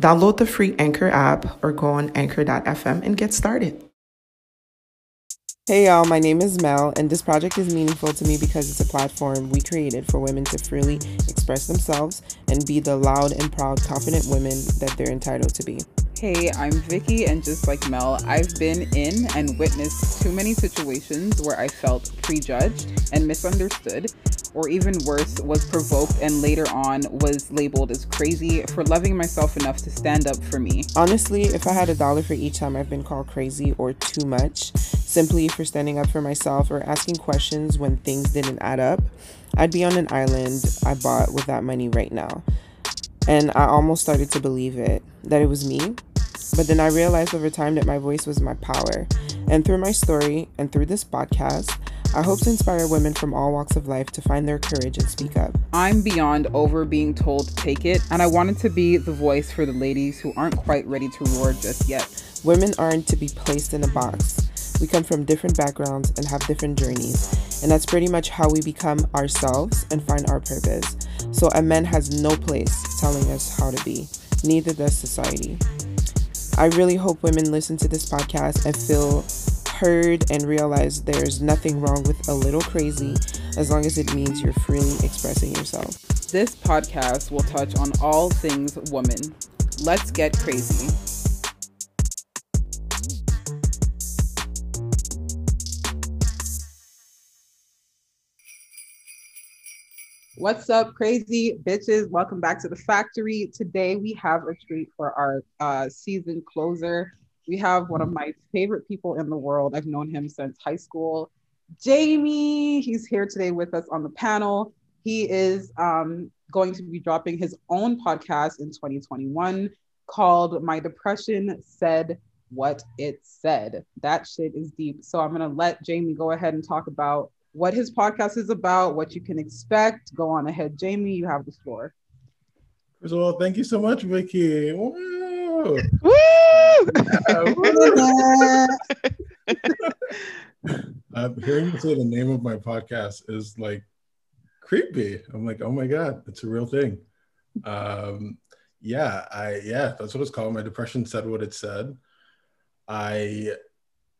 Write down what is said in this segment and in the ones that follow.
Download the free Anchor app or go on anchor.fm and get started. Hey y'all, my name is Mel, and this project is meaningful to me because it's a platform we created for women to freely express themselves and be the loud and proud, confident women that they're entitled to be. Hey, I'm Vicky, and just like Mel, I've been in and witnessed too many situations where I felt prejudged and misunderstood, or even worse, was provoked and later on was labeled as crazy for loving myself enough to stand up for me. Honestly, if I had a dollar for each time I've been called crazy or too much, simply for standing up for myself or asking questions when things didn't add up, I'd be on an island I bought with that money right now. And I almost started to believe it that it was me. But then I realized over time that my voice was my power. And through my story and through this podcast, I hope to inspire women from all walks of life to find their courage and speak up. I'm beyond over being told to take it, and I wanted to be the voice for the ladies who aren't quite ready to roar just yet. Women aren't to be placed in a box. We come from different backgrounds and have different journeys, and that's pretty much how we become ourselves and find our purpose. So a man has no place telling us how to be, neither does society. I really hope women listen to this podcast and feel heard and realize there's nothing wrong with a little crazy as long as it means you're freely expressing yourself. This podcast will touch on all things woman. Let's get crazy. What's up, crazy bitches? Welcome back to the factory. Today we have a treat for our uh, season closer. We have one of my favorite people in the world. I've known him since high school. Jamie, he's here today with us on the panel. He is um, going to be dropping his own podcast in 2021 called My Depression Said What It Said. That shit is deep. So I'm going to let Jamie go ahead and talk about what his podcast is about, what you can expect. Go on ahead, Jamie. You have the floor. First of all, thank you so much, Vicky. Woo! I'm hearing you say the name of my podcast is like creepy. I'm like, oh my god, it's a real thing. Um, yeah, I yeah, that's what it's called. My depression said what it said. I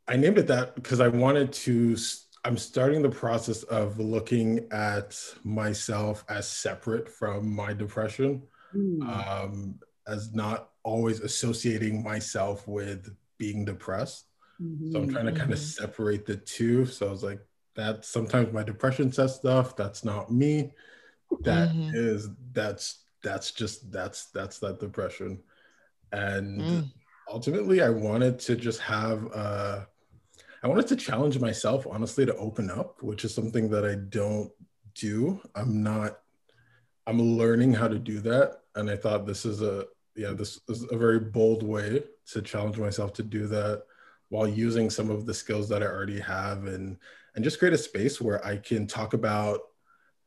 I named it that because I wanted to I'm starting the process of looking at myself as separate from my depression, mm. um, as not always associating myself with being depressed. Mm-hmm. So I'm trying to kind of mm-hmm. separate the two. So I was like, that sometimes my depression says stuff that's not me. That mm-hmm. is that's that's just that's that's that depression. And mm. ultimately I wanted to just have uh I wanted to challenge myself, honestly, to open up, which is something that I don't do. I'm not, I'm learning how to do that. And I thought this is a, yeah, this is a very bold way to challenge myself to do that while using some of the skills that I already have and, and just create a space where I can talk about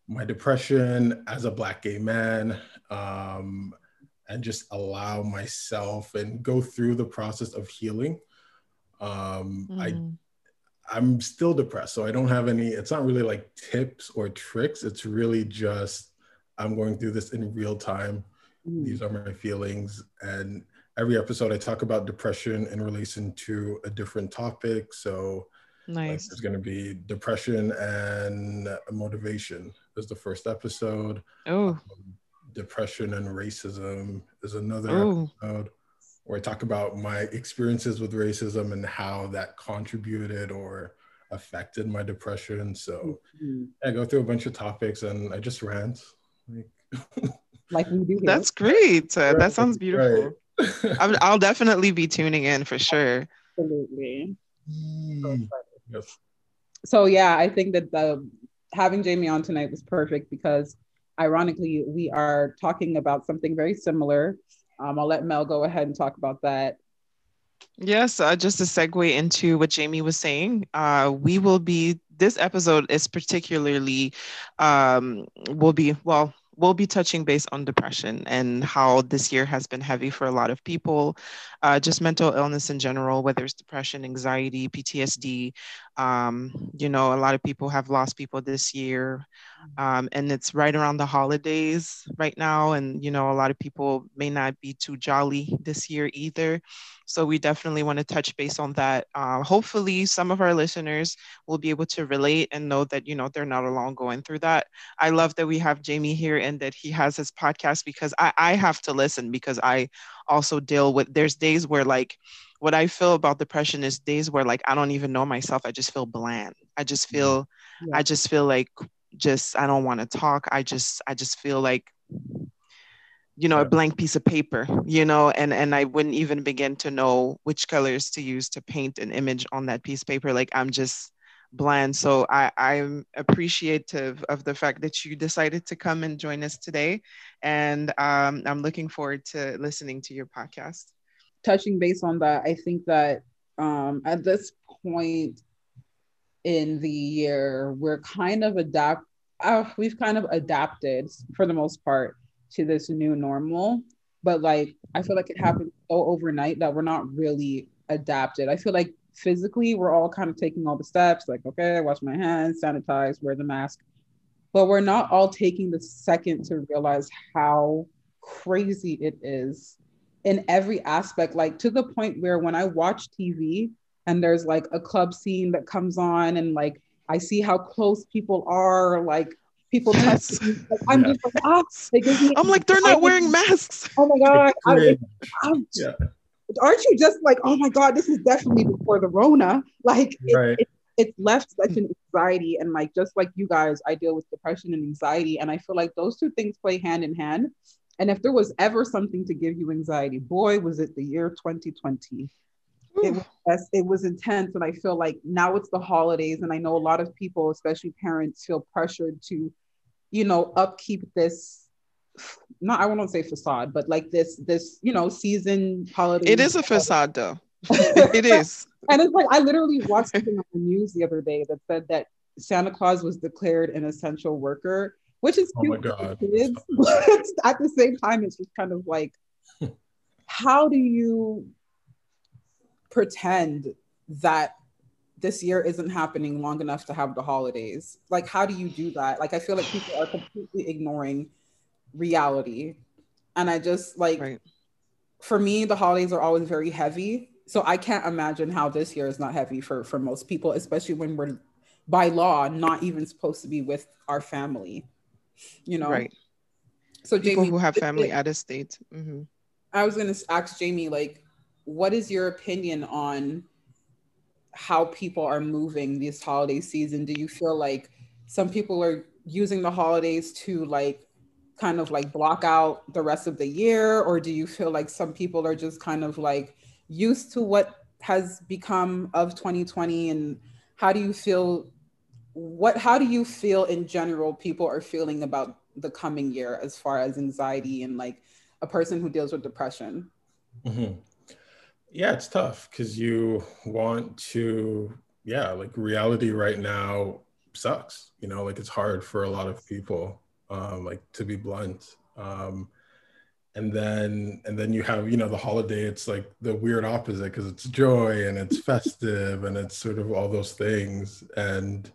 my depression as a Black gay man um, and just allow myself and go through the process of healing. Um, mm. I I'm still depressed. So I don't have any, it's not really like tips or tricks. It's really just I'm going through this in real time. Mm. These are my feelings. And every episode I talk about depression in relation to a different topic. So nice. Like, there's going to be depression and motivation is the first episode. Oh. Um, depression and racism is another Ooh. episode where I talk about my experiences with racism and how that contributed or affected my depression. So mm-hmm. I go through a bunch of topics and I just rant. Like, like we do. Here. That's great. Uh, that sounds beautiful. Right. I'll, I'll definitely be tuning in for sure. Absolutely. Mm. Yes. So yeah, I think that the having Jamie on tonight was perfect because ironically we are talking about something very similar um, I'll let Mel go ahead and talk about that. Yes, uh, just a segue into what Jamie was saying. Uh, we will be, this episode is particularly, um, will be, well, we'll be touching base on depression and how this year has been heavy for a lot of people, uh, just mental illness in general, whether it's depression, anxiety, PTSD. Um, you know, a lot of people have lost people this year, um, and it's right around the holidays right now. And, you know, a lot of people may not be too jolly this year either. So we definitely want to touch base on that. Uh, hopefully, some of our listeners will be able to relate and know that you know they're not alone going through that. I love that we have Jamie here and that he has his podcast because I, I have to listen because I also deal with. There's days where like what I feel about depression is days where like I don't even know myself. I just feel bland. I just feel, yeah. I just feel like just I don't want to talk. I just I just feel like you know a blank piece of paper you know and and i wouldn't even begin to know which colors to use to paint an image on that piece of paper like i'm just bland so i i'm appreciative of the fact that you decided to come and join us today and um, i'm looking forward to listening to your podcast touching base on that i think that um, at this point in the year we're kind of adapt uh, we've kind of adapted for the most part to this new normal. But like, I feel like it happened so overnight that we're not really adapted. I feel like physically we're all kind of taking all the steps, like, okay, wash my hands, sanitize, wear the mask. But we're not all taking the second to realize how crazy it is in every aspect, like to the point where when I watch TV and there's like a club scene that comes on and like I see how close people are, like people touch. Like, I'm yeah. just like, ah, I'm like, they're not wearing masks. Oh my God. I, I'm, yeah. Aren't you just like, oh my God, this is definitely before the Rona? Like, it, right. it, it's left such an anxiety. And like, just like you guys, I deal with depression and anxiety. And I feel like those two things play hand in hand. And if there was ever something to give you anxiety, boy, was it the year 2020 it was it was intense and i feel like now it's the holidays and i know a lot of people especially parents feel pressured to you know upkeep this not i won't say facade but like this this you know season holiday it is a facade though. It is. And it's like i literally watched something on the news the other day that said that santa claus was declared an essential worker which is cute oh my God. kids but at the same time it's just kind of like how do you pretend that this year isn't happening long enough to have the holidays. Like, how do you do that? Like, I feel like people are completely ignoring reality. And I just like, right. for me, the holidays are always very heavy. So I can't imagine how this year is not heavy for for most people, especially when we're by law not even supposed to be with our family. You know, right? So people Jamie, who have family out of state. Mm-hmm. I was gonna ask Jamie, like, what is your opinion on how people are moving this holiday season? Do you feel like some people are using the holidays to like kind of like block out the rest of the year or do you feel like some people are just kind of like used to what has become of 2020 and how do you feel what how do you feel in general people are feeling about the coming year as far as anxiety and like a person who deals with depression mm-hmm. Yeah, it's tough because you want to, yeah, like reality right now sucks. You know, like it's hard for a lot of people, um, like to be blunt. Um, and then and then you have you know the holiday it's like the weird opposite because it's joy and it's festive and it's sort of all those things and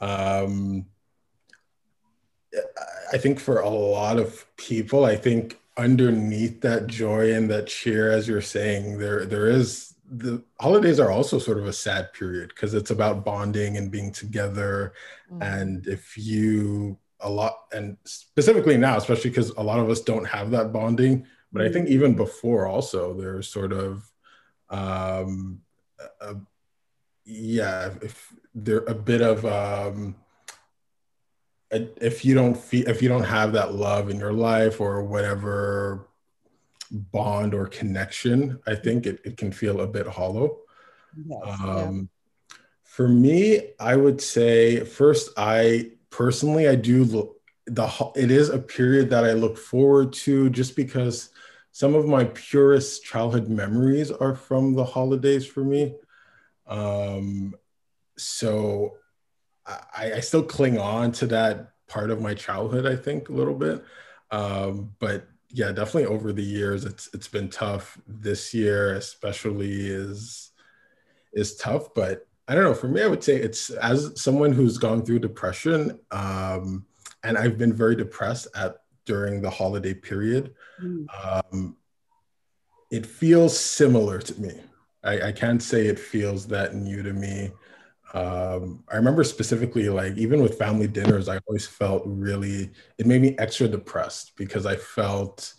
um i think for a lot of people i think underneath that joy and that cheer as you're saying there there is the holidays are also sort of a sad period because it's about bonding and being together mm. and if you a lot and specifically now especially because a lot of us don't have that bonding but i think even before also there's sort of um a, yeah if there a bit of um if you don't feel if you don't have that love in your life or whatever bond or connection i think it, it can feel a bit hollow yes, um, yeah. for me i would say first i personally i do look the it is a period that i look forward to just because some of my purest childhood memories are from the holidays for me. Um, so I, I still cling on to that part of my childhood, I think, a little bit. Um, but yeah, definitely over the years, it's it's been tough. This year, especially, is is tough. But I don't know. For me, I would say it's as someone who's gone through depression, um, and I've been very depressed at during the holiday period. Mm. Um, it feels similar to me. I, I can't say it feels that new to me um, I remember specifically, like even with family dinners, I always felt really, it made me extra depressed because I felt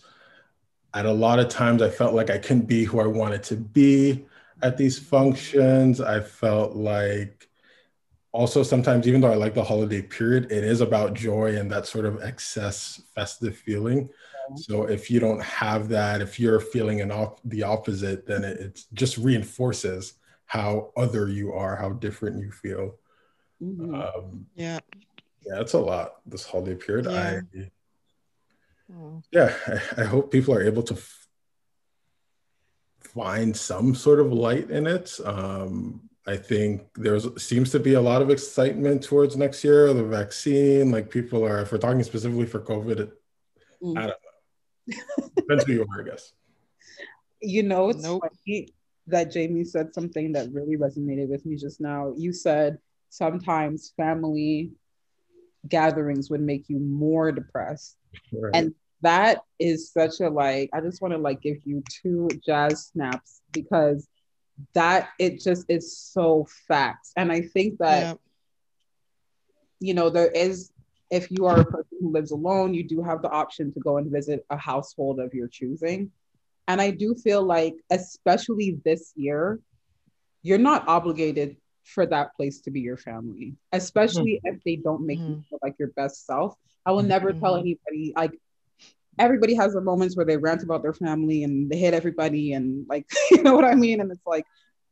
at a lot of times I felt like I couldn't be who I wanted to be at these functions. I felt like also sometimes, even though I like the holiday period, it is about joy and that sort of excess festive feeling. So if you don't have that, if you're feeling an op- the opposite, then it, it just reinforces how other you are, how different you feel. Mm-hmm. Um, yeah. Yeah, it's a lot this holiday period. Yeah. I, oh. yeah, I, I, hope people are able to f- find some sort of light in it. Um, I think there seems to be a lot of excitement towards next year, the vaccine. Like people are, if we're talking specifically for COVID, it, mm. I don't know. Depends who you are, I guess. You know, it's nope. funny that Jamie said something that really resonated with me just now. You said sometimes family gatherings would make you more depressed. Right. And that is such a like, I just want to like give you two jazz snaps because that it just is so facts. And I think that, yeah. you know, there is, if you are a person who lives alone, you do have the option to go and visit a household of your choosing. And I do feel like, especially this year, you're not obligated for that place to be your family, especially mm-hmm. if they don't make mm-hmm. you feel like your best self. I will never mm-hmm. tell anybody, like, everybody has their moments where they rant about their family and they hit everybody and, like, you know what I mean? And it's like,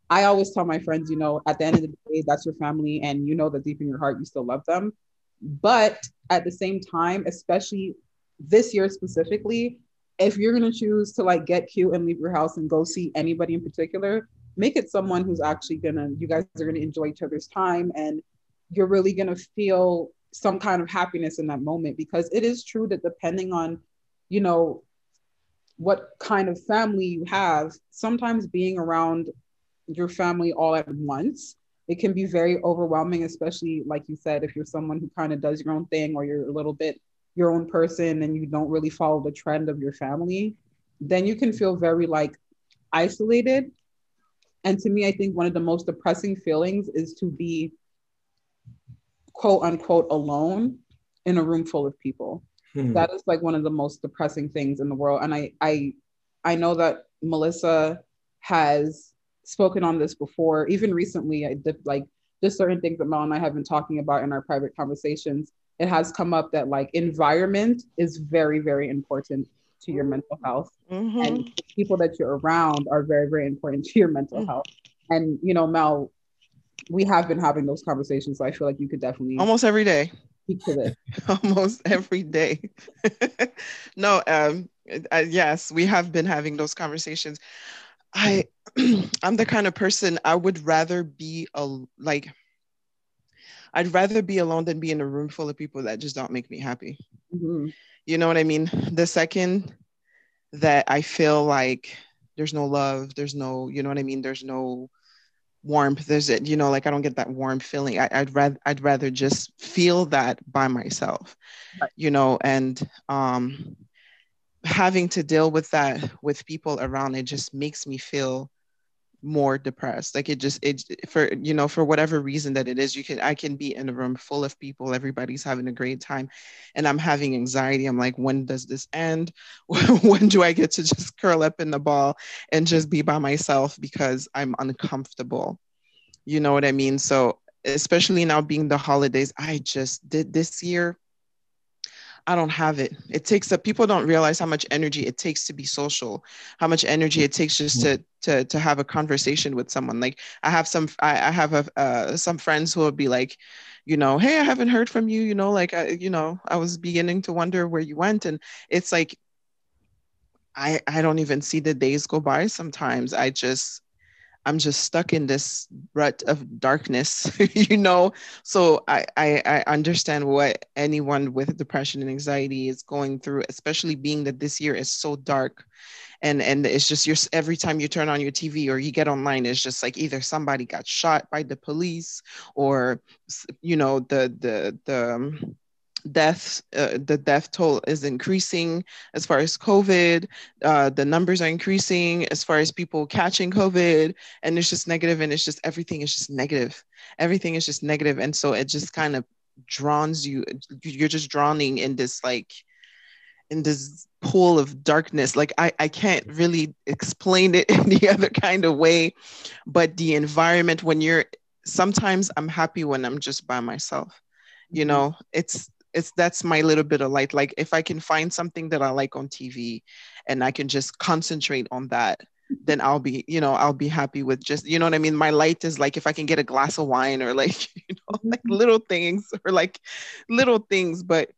I always tell my friends, you know, at the end of the day, that's your family, and you know that deep in your heart, you still love them. But at the same time, especially this year specifically, if you're gonna choose to like get cute and leave your house and go see anybody in particular, make it someone who's actually gonna you guys are gonna enjoy each other's time and you're really gonna feel some kind of happiness in that moment because it is true that depending on you know what kind of family you have sometimes being around your family all at once it can be very overwhelming especially like you said if you're someone who kind of does your own thing or you're a little bit your own person and you don't really follow the trend of your family, then you can feel very like isolated. And to me, I think one of the most depressing feelings is to be quote unquote alone in a room full of people. Hmm. That is like one of the most depressing things in the world. And I I I know that Melissa has spoken on this before. Even recently, I did like just certain things that Mel and I have been talking about in our private conversations it has come up that like environment is very very important to your mental health. Mm-hmm. and people that you're around are very very important to your mental mm-hmm. health. And you know mel we have been having those conversations so i feel like you could definitely almost every day. speak to this. Almost every day. No um uh, yes we have been having those conversations. I i'm the kind of person i would rather be a like I'd rather be alone than be in a room full of people that just don't make me happy. Mm-hmm. You know what I mean? The second that I feel like there's no love, there's no, you know what I mean? There's no warmth. There's it, you know, like I don't get that warm feeling. I, would rather I'd rather just feel that by myself, right. you know, and um having to deal with that with people around it just makes me feel more depressed. Like it just it for you know for whatever reason that it is you can i can be in a room full of people everybody's having a great time and i'm having anxiety. I'm like when does this end? When do i get to just curl up in the ball and just be by myself because i'm uncomfortable? You know what i mean? So especially now being the holidays i just did this year I don't have it. It takes up people don't realize how much energy it takes to be social, how much energy it takes just to to to have a conversation with someone. Like I have some I, I have a uh, some friends who will be like, you know, hey, I haven't heard from you. You know, like I, you know, I was beginning to wonder where you went, and it's like I I don't even see the days go by sometimes. I just I'm just stuck in this rut of darkness, you know. So I, I, I understand what anyone with depression and anxiety is going through, especially being that this year is so dark, and and it's just your every time you turn on your TV or you get online, it's just like either somebody got shot by the police or you know the the the um, deaths, uh, the death toll is increasing as far as COVID. Uh, the numbers are increasing as far as people catching COVID, and it's just negative, and it's just everything is just negative. Everything is just negative, and so it just kind of drowns you. You're just drowning in this like in this pool of darkness. Like I, I can't really explain it any other kind of way, but the environment when you're sometimes I'm happy when I'm just by myself. You mm-hmm. know, it's it's that's my little bit of light like if i can find something that i like on tv and i can just concentrate on that then i'll be you know i'll be happy with just you know what i mean my light is like if i can get a glass of wine or like you know like mm-hmm. little things or like little things but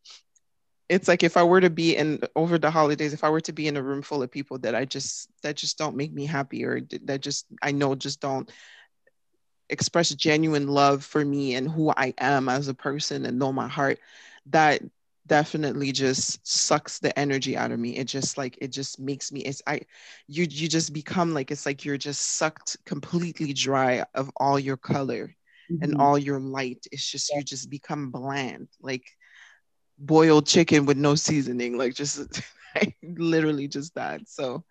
it's like if i were to be in over the holidays if i were to be in a room full of people that i just that just don't make me happy or that just i know just don't express genuine love for me and who i am as a person and know my heart that definitely just sucks the energy out of me it just like it just makes me it's i you you just become like it's like you're just sucked completely dry of all your color mm-hmm. and all your light it's just yeah. you just become bland like boiled chicken with no seasoning like just literally just that so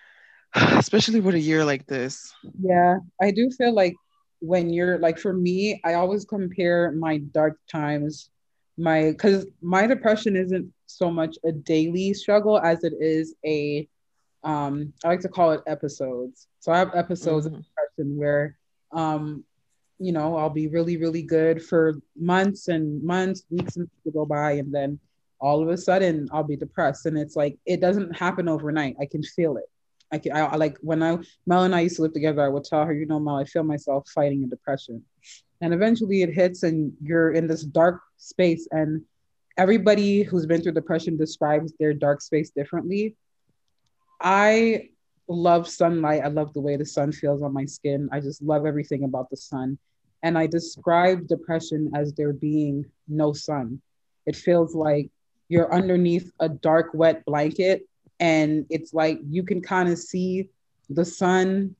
especially with a year like this yeah i do feel like when you're like for me i always compare my dark times my because my depression isn't so much a daily struggle as it is a um I like to call it episodes. So I have episodes mm-hmm. of depression where um you know I'll be really really good for months and months, weeks and to go by and then all of a sudden I'll be depressed and it's like it doesn't happen overnight. I can feel it. I I, I like when I Mel and I used to live together, I would tell her, you know, Mel, I feel myself fighting a depression. And eventually it hits and you're in this dark space and everybody who's been through depression describes their dark space differently. I love sunlight. I love the way the sun feels on my skin. I just love everything about the sun. And i describe depression as there being no sun. It feels like you're underneath a dark wet blanket and it's like you can kind of see the sun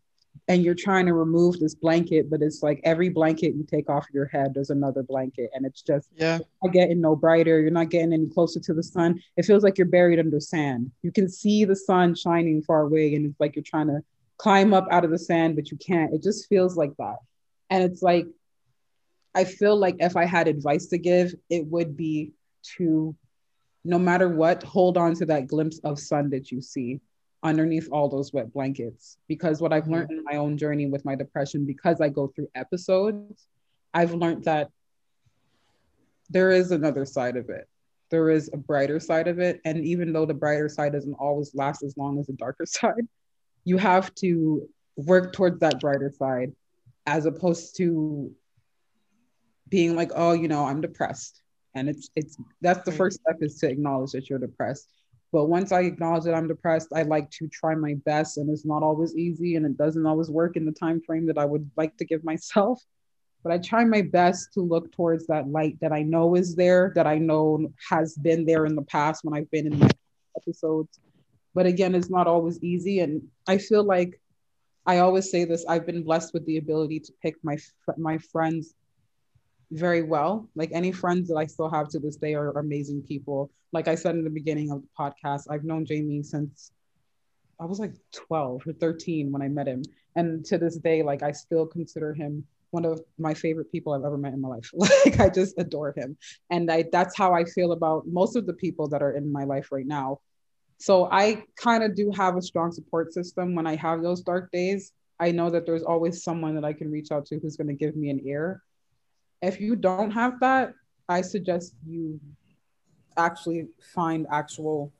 and you're trying to remove this blanket, but it's like every blanket you take off your head, there's another blanket, and it's just yeah, not getting no brighter. You're not getting any closer to the sun. It feels like you're buried under sand. You can see the sun shining far away, and it's like you're trying to climb up out of the sand, but you can't. It just feels like that, and it's like I feel like if I had advice to give, it would be to no matter what, hold on to that glimpse of sun that you see underneath all those wet blankets. Because what I've learned in my own journey with my depression because I go through episodes I've learned that there is another side of it. There is a brighter side of it. And even though the brighter side doesn't always last as long as the darker side you have to work towards that brighter side as opposed to being like oh you know I'm depressed and it's it's that's the first step is to acknowledge that you're depressed but once I acknowledge that I'm depressed, I like to try my best, and it's not always easy, and it doesn't always work in the time frame that I would like to give myself. But I try my best to look towards that light that I know is there, that I know has been there in the past when I've been in episodes. But again, it's not always easy, and I feel like I always say this: I've been blessed with the ability to pick my my friends very well. Like any friends that I still have to this day are amazing people. Like I said in the beginning of the podcast, I've known Jamie since I was like 12 or 13 when I met him. And to this day, like I still consider him one of my favorite people I've ever met in my life. like I just adore him. And I that's how I feel about most of the people that are in my life right now. So I kind of do have a strong support system when I have those dark days. I know that there's always someone that I can reach out to who's going to give me an ear if you don't have that, I suggest you actually find actual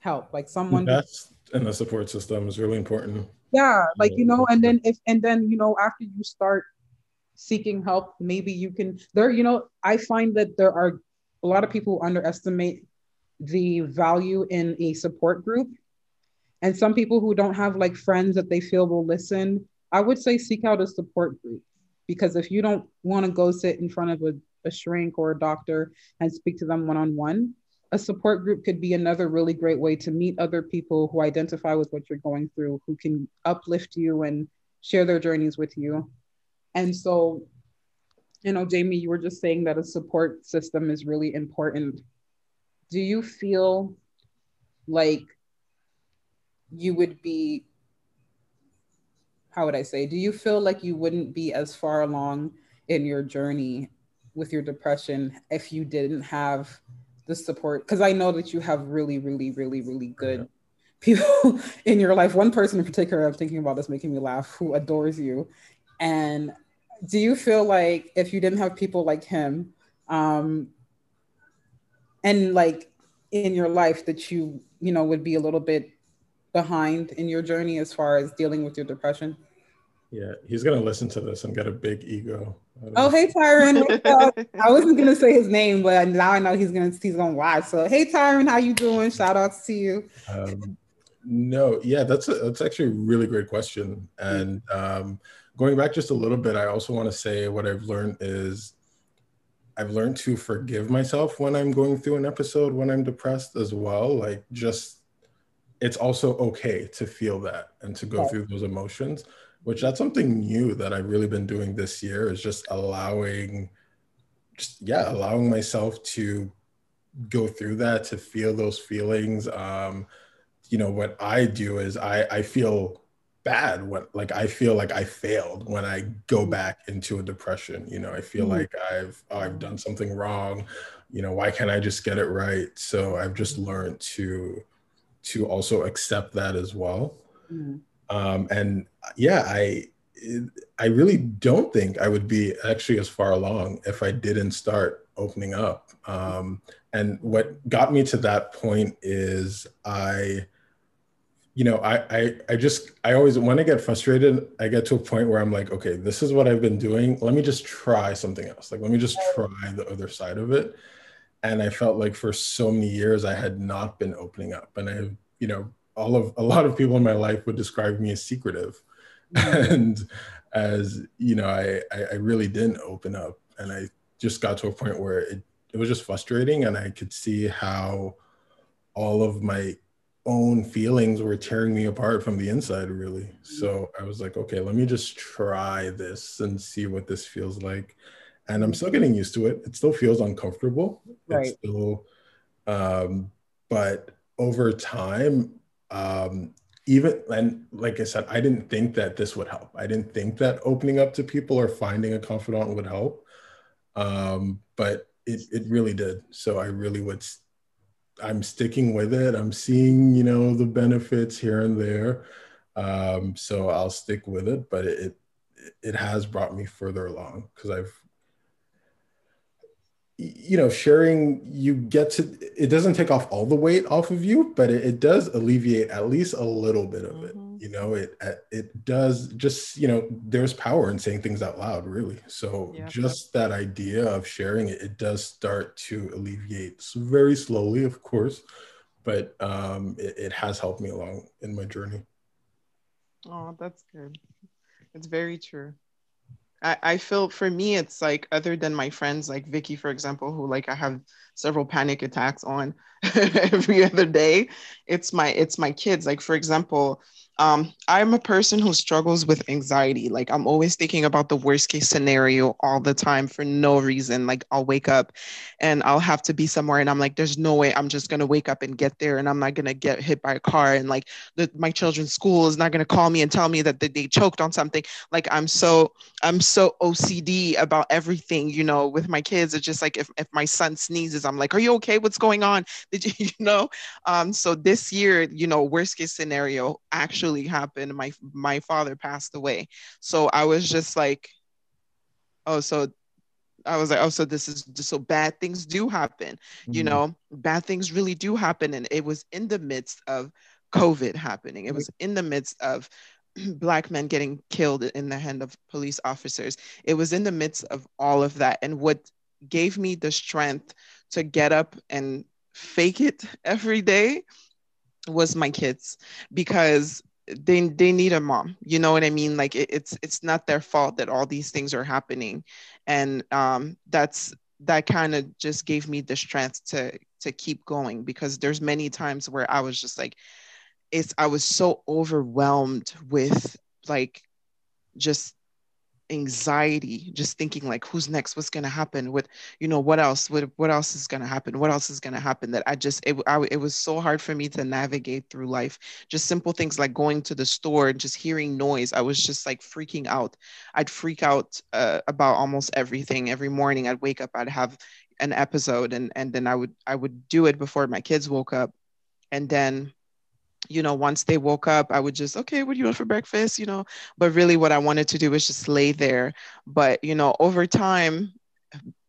help, like someone. That's in the support system is really important. Yeah, like you know, and then if and then you know after you start seeking help, maybe you can. There, you know, I find that there are a lot of people who underestimate the value in a support group And some people who don't have like friends that they feel will listen, I would say seek out a support group because if you don't want to go sit in front of a, a shrink or a doctor and speak to them one on one, a support group could be another really great way to meet other people who identify with what you're going through, who can uplift you and share their journeys with you. And so, you know, Jamie, you were just saying that a support system is really important. Do you feel like you would be how would I say, do you feel like you wouldn't be as far along in your journey with your depression if you didn't have the support? Because I know that you have really, really, really, really good people in your life. One person in particular, I'm thinking about this making me laugh, who adores you. And do you feel like if you didn't have people like him, um, and like in your life, that you, you know, would be a little bit behind in your journey as far as dealing with your depression? Yeah, he's gonna listen to this and get a big ego. Oh, hey Tyron. I wasn't gonna say his name, but now I know he's gonna he's gonna watch. So hey Tyron, how you doing? Shout outs to you. Um, no, yeah, that's a, that's actually a really great question. And um, going back just a little bit, I also want to say what I've learned is I've learned to forgive myself when I'm going through an episode when I'm depressed as well. Like just it's also okay to feel that and to go yeah. through those emotions which that's something new that I've really been doing this year is just allowing just yeah, allowing myself to go through that, to feel those feelings. Um, you know, what I do is I I feel bad when like I feel like I failed when I go mm-hmm. back into a depression. You know, I feel mm-hmm. like I've I've done something wrong. You know, why can't I just get it right? So I've just learned to to also accept that as well. Mm-hmm. Um, and yeah, I I really don't think I would be actually as far along if I didn't start opening up. Um, and what got me to that point is I, you know, I, I, I just, I always, when I get frustrated, I get to a point where I'm like, okay, this is what I've been doing. Let me just try something else. Like, let me just try the other side of it. And I felt like for so many years I had not been opening up. And I, have, you know, all of a lot of people in my life would describe me as secretive. Mm-hmm. and as you know I, I really didn't open up. And i just got to a point where it, it was just frustrating. And i could see how all of my own feelings were tearing me apart from the inside really. Mm-hmm. so i was like okay let me just try this and see what this feels like. And i'm still getting used to it. It still feels uncomfortable. Right. it's still um, but over time um, even and like I said, I didn't think that this would help. I didn't think that opening up to people or finding a confidant would help. Um, but it it really did. So I really would. I'm sticking with it. I'm seeing you know the benefits here and there. Um, so I'll stick with it. But it it has brought me further along because I've you know sharing you get to it doesn't take off all the weight off of you but it, it does alleviate at least a little bit of mm-hmm. it you know it it does just you know there's power in saying things out loud really so yeah. just that idea of sharing it it does start to alleviate very slowly of course but um it, it has helped me along in my journey oh that's good it's very true I, I feel for me it's like other than my friends like Vicky for example who like I have several panic attacks on every other day it's my it's my kids. Like for example um, I'm a person who struggles with anxiety. Like I'm always thinking about the worst case scenario all the time for no reason. Like I'll wake up and I'll have to be somewhere and I'm like, there's no way I'm just gonna wake up and get there and I'm not gonna get hit by a car and like the, my children's school is not gonna call me and tell me that they, they choked on something. Like I'm so I'm so OCD about everything, you know, with my kids. It's just like if, if my son sneezes, I'm like, are you okay? What's going on? Did you, you know? Um, so this year, you know, worst case scenario actually happened. My my father passed away. So I was just like, oh, so I was like, oh, so this is so bad things do happen. Mm-hmm. You know, bad things really do happen. And it was in the midst of COVID happening. It was in the midst of black men getting killed in the hand of police officers. It was in the midst of all of that. And what gave me the strength to get up and fake it every day was my kids because they they need a mom you know what i mean? Like it, it's it's not their fault that all these things are happening. And um that's that kind of just gave me the strength to to keep going because there's many times where i was just like it's i was so overwhelmed with like just anxiety just thinking like who's next? What's going to happen what you know what else? What, what else is going to happen? What else is going to happen? That i just it, I, it was so hard for me to navigate through life. Just simple things like going to the store and just hearing noise i was just like freaking out. I'd freak out uh, about almost everything. Every morning i'd wake up i'd have an episode and and then i would i would do it before my kids woke up. And then you know, once they woke up, I would just, okay, what do you want for breakfast? You know, but really what I wanted to do was just lay there. But, you know, over time,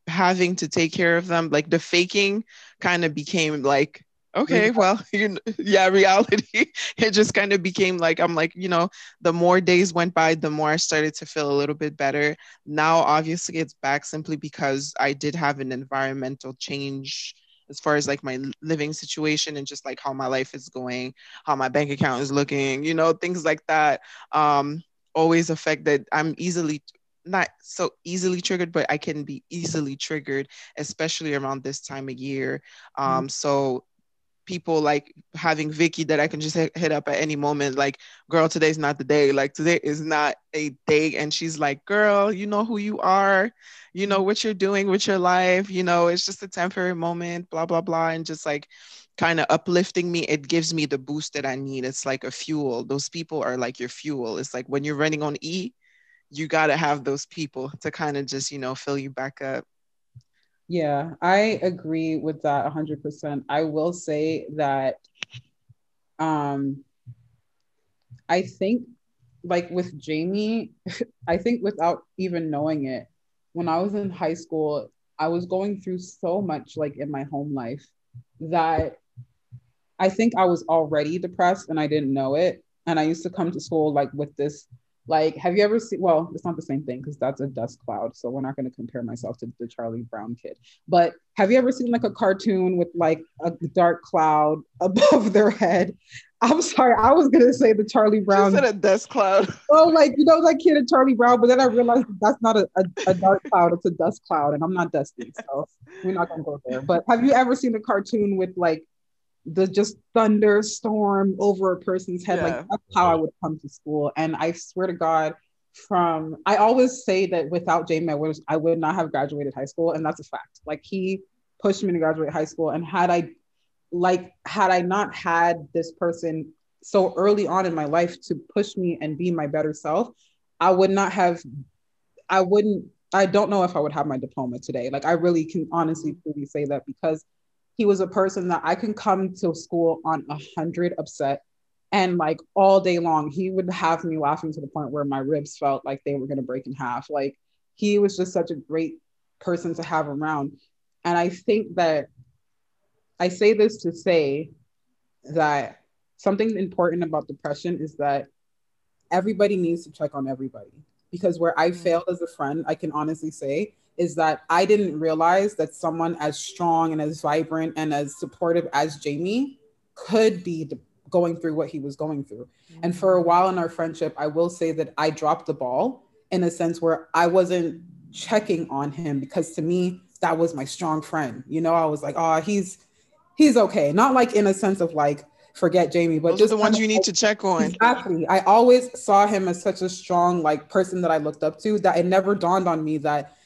having to take care of them, like the faking kind of became like, okay, mm-hmm. well, you know, yeah, reality. it just kind of became like, I'm like, you know, the more days went by, the more I started to feel a little bit better. Now, obviously, it's back simply because I did have an environmental change as far as like my living situation and just like how my life is going, how my bank account is looking, you know, things like that um, always affect that I'm easily not so easily triggered, but I can be easily triggered, especially around this time of year. Um, mm-hmm. So people like having Vicky that I can just hit up at any moment. Like, girl, today's not the day. Like, today is not a day. And she's like, girl, you know who you are. You know what you're doing with your life. You know, it's just a temporary moment, blah, blah, blah. And just like kind of uplifting me. It gives me the boost that I need. It's like a fuel. Those people are like your fuel. It's like when you're running on E, you got to have those people to kind of just, you know, fill you back up. Yeah, I agree with that 100%. I will say that um I think like with Jamie, I think without even knowing it, when I was in high school, I was going through so much like in my home life that I think I was already depressed and I didn't know it. And I used to come to school like with this like, have you ever seen? Well, it's not the same thing because that's a dust cloud. So we're not going to compare myself to the Charlie Brown kid. But have you ever seen like a cartoon with like a dark cloud above their head? I'm sorry, I was gonna say the Charlie Brown. You said a dust cloud. Oh, like you know, that kid in Charlie Brown, but then I realized that's not a, a, a dark cloud; it's a dust cloud, and I'm not dusty, so we're not gonna go there. But have you ever seen a cartoon with like the just thunderstorm over a person's head. Yeah. Like that's how I would come to school. And I swear to God, from I always say that without Jamie, I would I would not have graduated high school, and that's a fact. Like he pushed me to graduate high school, and had I like had I not had this person so early on in my life to push me and be my better self, I would not have. I wouldn't. I don't know if I would have my diploma today. Like I really can honestly truly say that because he was a person that I can come to school on a hundred upset and like all day long he would have me laughing to the point where my ribs felt like they were going to break in half like he was just such a great person to have around and i think that i say this to say that something important about depression is that everybody needs to check on everybody because where i mm-hmm. failed as a friend i can honestly say is that I didn't realize that someone as strong and as vibrant and as supportive as Jamie could be going through what he was going through. Mm-hmm. And for a while in our friendship, I will say that I dropped the ball in a sense where I wasn't checking on him because to me, that was my strong friend. You know, I was like, oh, he's he's okay. Not like in a sense of like, forget Jamie, but Those just the ones you need to check on. Exactly. I always saw him as such a strong like person that I looked up to that it never dawned on me that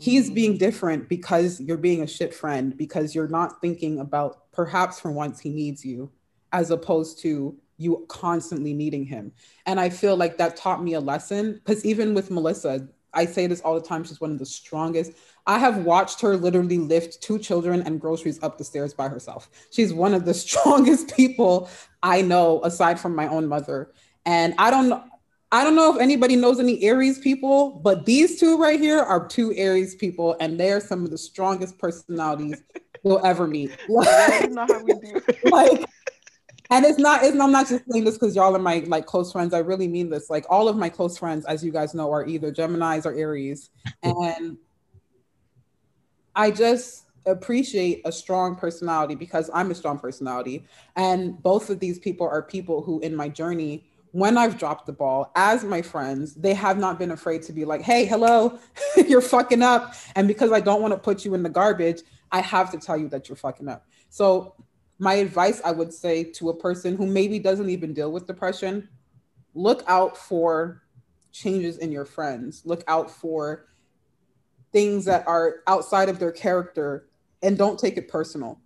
he's mm-hmm. being different because you're being a shit friend because you're not thinking about perhaps for once he needs you as opposed to you constantly needing him. And i feel like that taught me a lesson because even with melissa i say this all the time she's one of the strongest. I have watched her literally lift two children and groceries up the stairs by herself. She's one of the strongest people i know aside from my own mother. And i don't know I don't know if anybody knows any Aries people, but these two right here are two Aries people, and they're some of the strongest personalities you'll ever meet. Like, not how we do. like, and it's not, it's, I'm not just saying this because y'all are my like close friends. I really mean this. Like all of my close friends, as you guys know, are either Gemini's or Aries. And I just appreciate a strong personality because I'm a strong personality. And both of these people are people who, in my journey, when I've dropped the ball as my friends, they have not been afraid to be like, hey, hello, you're fucking up. And because I don't want to put you in the garbage, I have to tell you that you're fucking up. So, my advice I would say to a person who maybe doesn't even deal with depression look out for changes in your friends, look out for things that are outside of their character and don't take it personal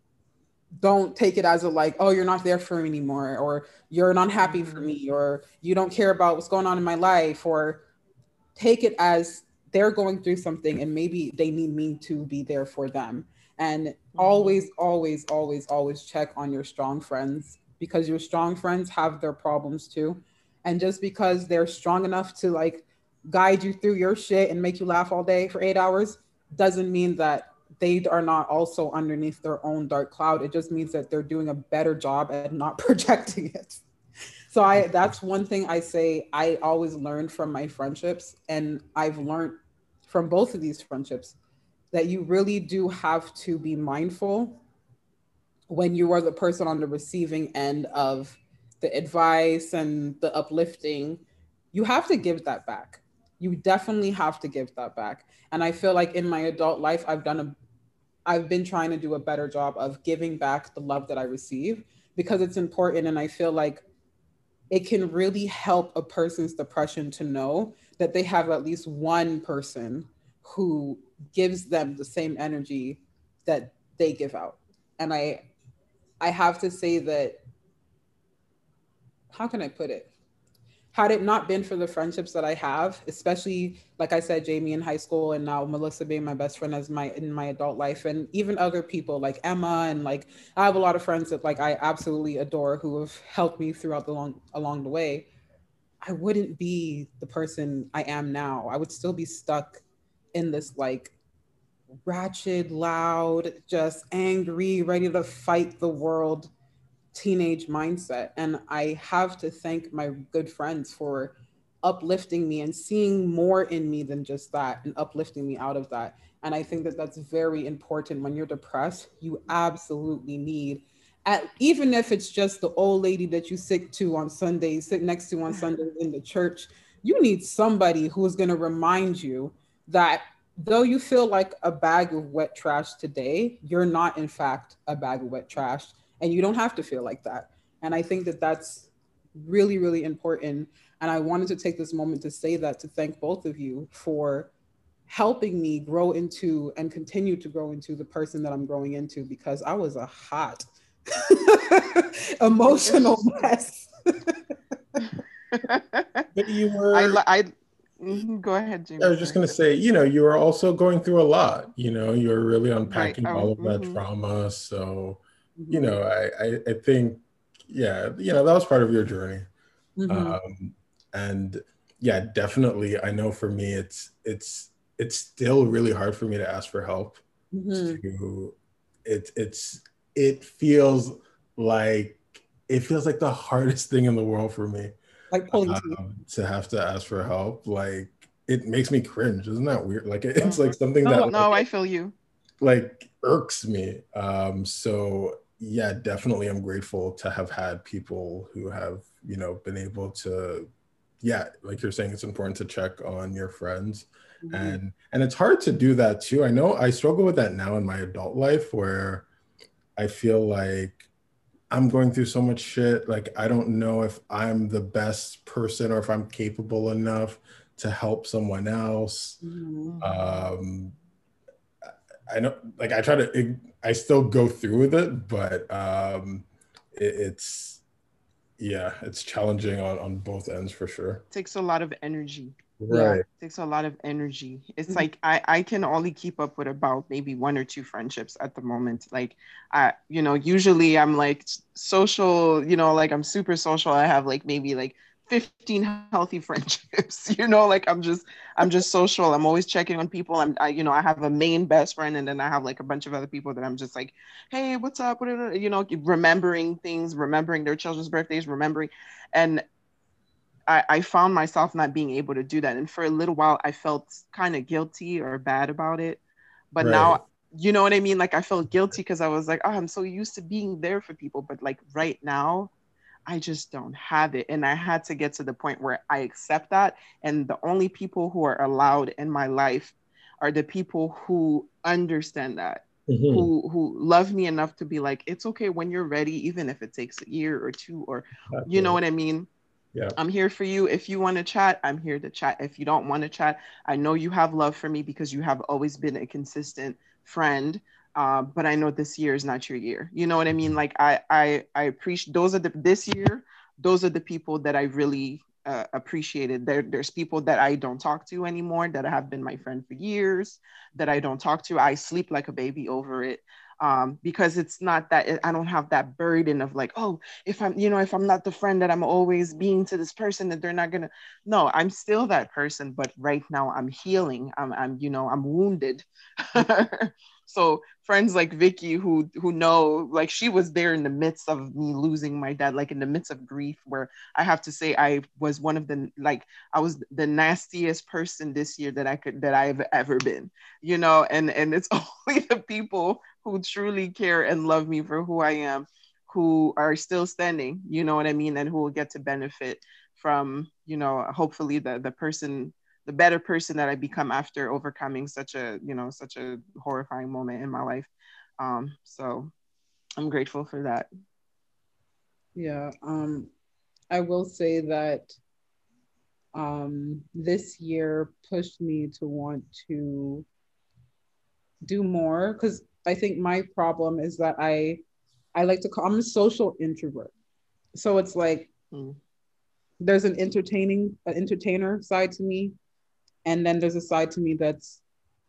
don't take it as a like oh you're not there for me anymore or you're not happy for me mm-hmm. or you don't care about what's going on in my life or take it as they're going through something and maybe they need me to be there for them and mm-hmm. always always always always check on your strong friends because your strong friends have their problems too and just because they're strong enough to like guide you through your shit and make you laugh all day for 8 hours doesn't mean that they are not also underneath their own dark cloud. It just means that they're doing a better job at not projecting it. So I that's one thing I say I always learned from my friendships and I've learned from both of these friendships that you really do have to be mindful when you are the person on the receiving end of the advice and the uplifting. You have to give that back. You definitely have to give that back. And I feel like in my adult life, I've done a I've been trying to do a better job of giving back the love that I receive because it's important. And I feel like it can really help a person's depression to know that they have at least one person who gives them the same energy that they give out. And I I have to say that how can I put it? Had it not been for the friendships that I have, especially like I said, Jamie in high school and now Melissa being my best friend as my in my adult life, and even other people like Emma and like I have a lot of friends that like I absolutely adore who have helped me throughout the long along the way. I wouldn't be the person I am now. I would still be stuck in this like ratchet, loud, just angry, ready to fight the world teenage mindset. And I have to thank my good friends for uplifting me and seeing more in me than just that and uplifting me out of that. And I think that that's very important when you're depressed. You absolutely need, at, even if it's just the old lady that you sit to on Sundays, sit next to on Sundays in the church, you need somebody who's going to remind you that though you feel like a bag of wet trash today, you're not, in fact, a bag of wet trash and you don't have to feel like that and i think that that's really really important and i wanted to take this moment to say that to thank both of you for helping me grow into and continue to grow into the person that i'm growing into because i was a hot emotional mess but you were i, I mm-hmm, go ahead Jimmy. i was just going to say you know you were also going through a lot you know you were really unpacking right. all of that mm-hmm. trauma so you know, I, I, I think, yeah, you know, that was part of your journey. Mm-hmm. Um, and yeah, definitely. I know for me, it's, it's, it's still really hard for me to ask for help. Mm-hmm. To, it, it's, it feels like, it feels like the hardest thing in the world for me. Like pulling um, to have to ask for help. Like it makes me cringe. Isn't that weird? Like it's like something that. Oh, no, like, I feel you. Like irks me. Um, so yeah, definitely I'm grateful to have had people who have, you know, been able to yeah, like you're saying it's important to check on your friends. Mm-hmm. And and it's hard to do that too. I know I struggle with that now in my adult life where I feel like I'm going through so much shit. Like I don't know if I'm the best person or if I'm capable enough to help someone else. Mm-hmm. Um, I know, like I try to I still go through with it, but um, it, it's yeah, it's challenging on on both ends for sure. It takes a lot of energy. Right. Yeah, it takes a lot of energy. It's mm-hmm. like I I can only keep up with about maybe one or two friendships at the moment. Like I you know, usually I'm like social, you know, like I'm super social. I have like maybe like 15 healthy friendships you know like i'm just i'm just social i'm always checking on people i'm I, you know i have a main best friend and then i have like a bunch of other people that i'm just like hey what's up what you know remembering things remembering their children's birthdays remembering and I, I found myself not being able to do that and for a little while i felt kind of guilty or bad about it but right. now you know what I mean? Like I felt guilty because I was like, oh, I'm so used to being there for people. But like right now, I just don't have it. And I had to get to the point where I accept that. And the only people who are allowed in my life are the people who understand that. Mm-hmm. Who who love me enough to be like, it's okay when you're ready, even if it takes a year or two, or Absolutely. you know what I mean? Yeah. I'm here for you. If you want to chat, I'm here to chat. If you don't want to chat, I know you have love for me because you have always been a consistent friend. Uh, but I know this year is not your year. You know what I mean? Mm-hmm. Like I I I appreciate those are the this year. Those are the people that I really uh, appreciated. There, there's people that I don't talk to anymore that have been my friend for years that I don't talk to. I sleep like a baby over it um, because it's not that I don't have that burden of like, oh, if I'm, you know, if I'm not the friend that I'm always being to this person, that they're not gonna. No, I'm still that person, but right now I'm healing. I'm, I'm you know, I'm wounded. so friends like Vicky who who know like she was there in the midst of me losing my dad like in the midst of grief where I have to say I was one of the like I was the nastiest person this year that I could that I've ever been you know? And and it's only the people who truly care and love me for who I am who are still standing you know what I mean? And who will get to benefit from you know hopefully the the person the better person that I become after overcoming such a you know such a horrifying moment in my life. Um, so I'm grateful for that. Yeah, um, I will say that um, this year pushed me to want to do more because I think my problem is that I I like to call I'm a social introvert. So it's like mm. there's an entertaining an entertainer side to me and then there's a side to me that's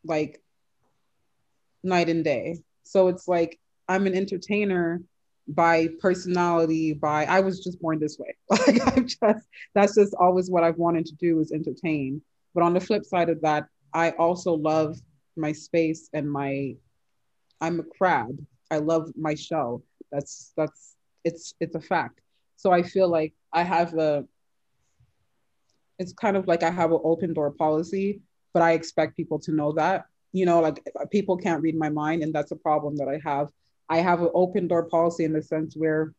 like night and day. So it's like i'm an entertainer by personality by i was just born this way. Like i'm just that's just always what i've wanted to do is entertain. But on the flip side of that i also love my space and my i'm a crab. I love my show that's that's it's it's a fact. So i feel like i have a it's kind of like I have an open door policy, but I expect people to know that. You know, like people can't read my mind, and that's a problem that I have. I have an open door policy in the sense where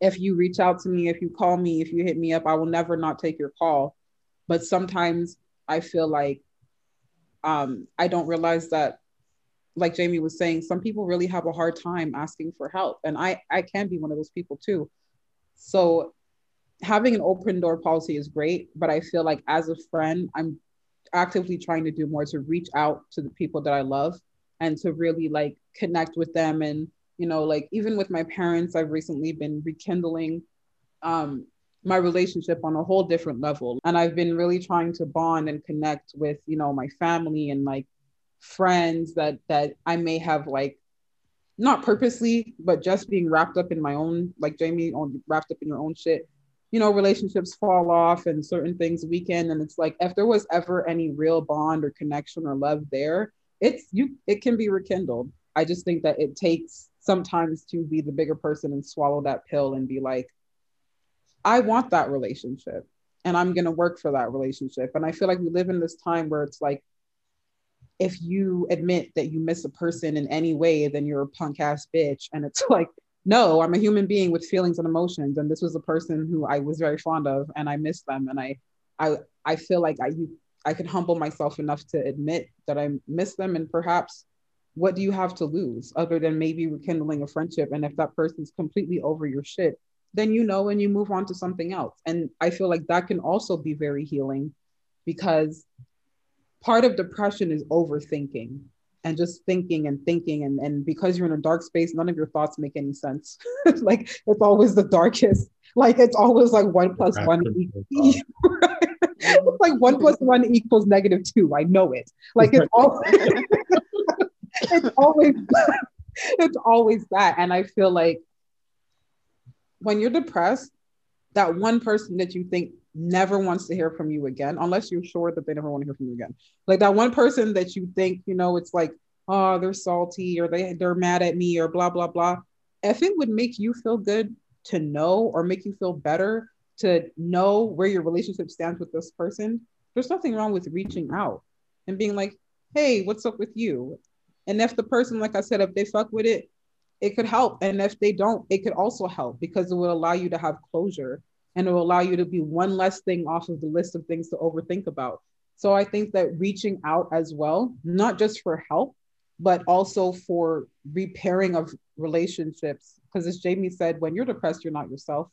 if you reach out to me, if you call me, if you hit me up, I will never not take your call. But sometimes I feel like um, I don't realize that, like Jamie was saying, some people really have a hard time asking for help. And I, I can be one of those people too. So having an open door policy is great, but I feel like as a friend, I'm actively trying to do more to reach out to the people that I love and to really like connect with them. And, you know, like even with my parents, I've recently been rekindling um, my relationship on a whole different level. And I've been really trying to bond and connect with, you know, my family and like friends that that I may have like not purposely, but just being wrapped up in my own, like Jamie, on wrapped up in your own shit you know, relationships fall off and certain things weaken. And it's like if there was ever any real bond or connection or love there, it's you it can be rekindled. I just think that it takes sometimes to be the bigger person and swallow that pill and be like, I want that relationship and I'm gonna work for that relationship. And I feel like we live in this time where it's like if you admit that you miss a person in any way, then you're a punk ass bitch. And it's like no, I'm a human being with feelings and emotions. And this was a person who I was very fond of and I miss them. And I I I feel like I I can humble myself enough to admit that I miss them and perhaps what do you have to lose other than maybe rekindling a friendship? And if that person's completely over your shit, then you know and you move on to something else. And I feel like that can also be very healing because part of depression is overthinking and just thinking and thinking and, and because you're in a dark space none of your thoughts make any sense. Like it's always the darkest. Like it's always like one plus one equals, like one plus one equals negative two. I know it. Like it's always it's always it's always that. And i feel like when you're depressed that one person that you think never wants to hear from you again unless you're sure that they never want to hear from you again. Like that one person that you think you know it's like oh they're salty or they they're mad at me or blah blah blah. If it would make you feel good to know or make you feel better to know where your relationship stands with this person there's nothing wrong with reaching out and being like hey what's up with you? And if the person, like I said, if they fuck with it, it could help. And if they don't, it could also help because it would allow you to have closure and it will allow you to be one less thing off of the list of things to overthink about. So I think that reaching out as well, not just for help, but also for repairing of relationships. Because as Jamie said, when you're depressed, you're not yourself.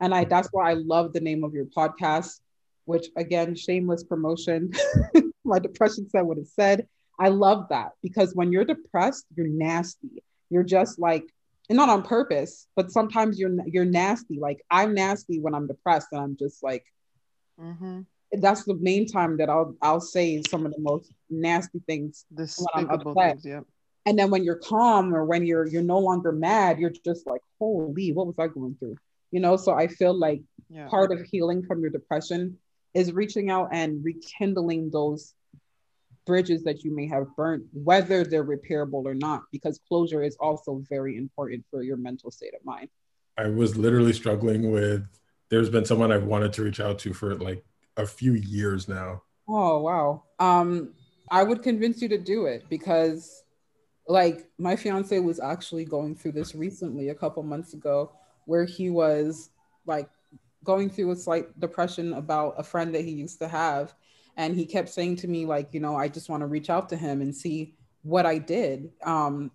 And I that's why I love the name of your podcast, which again, shameless promotion. My depression said what it said. I love that because when you're depressed, you're nasty. You're just like, and not on purpose, but sometimes you're you're nasty. Like I'm nasty when I'm depressed, and I'm just like, mm-hmm. that's the main time that I'll I'll say some of the most nasty things when I'm upset. Things, yeah. And then when you're calm or when you're you're no longer mad, you're just like, holy, what was I going through? You know. So I feel like yeah. part of healing from your depression is reaching out and rekindling those bridges that you may have burnt, whether they're repairable or not, because closure is also very important for your mental state of mind. I was literally struggling with, there's been someone I've wanted to reach out to for like a few years now. Oh, wow. Um, I would convince you to do it because, like, my fiance was actually going through this recently, a couple months ago, where he was like going through a slight depression about a friend that he used to have and he kept saying to me like you know i just want to reach out to him and see what i did um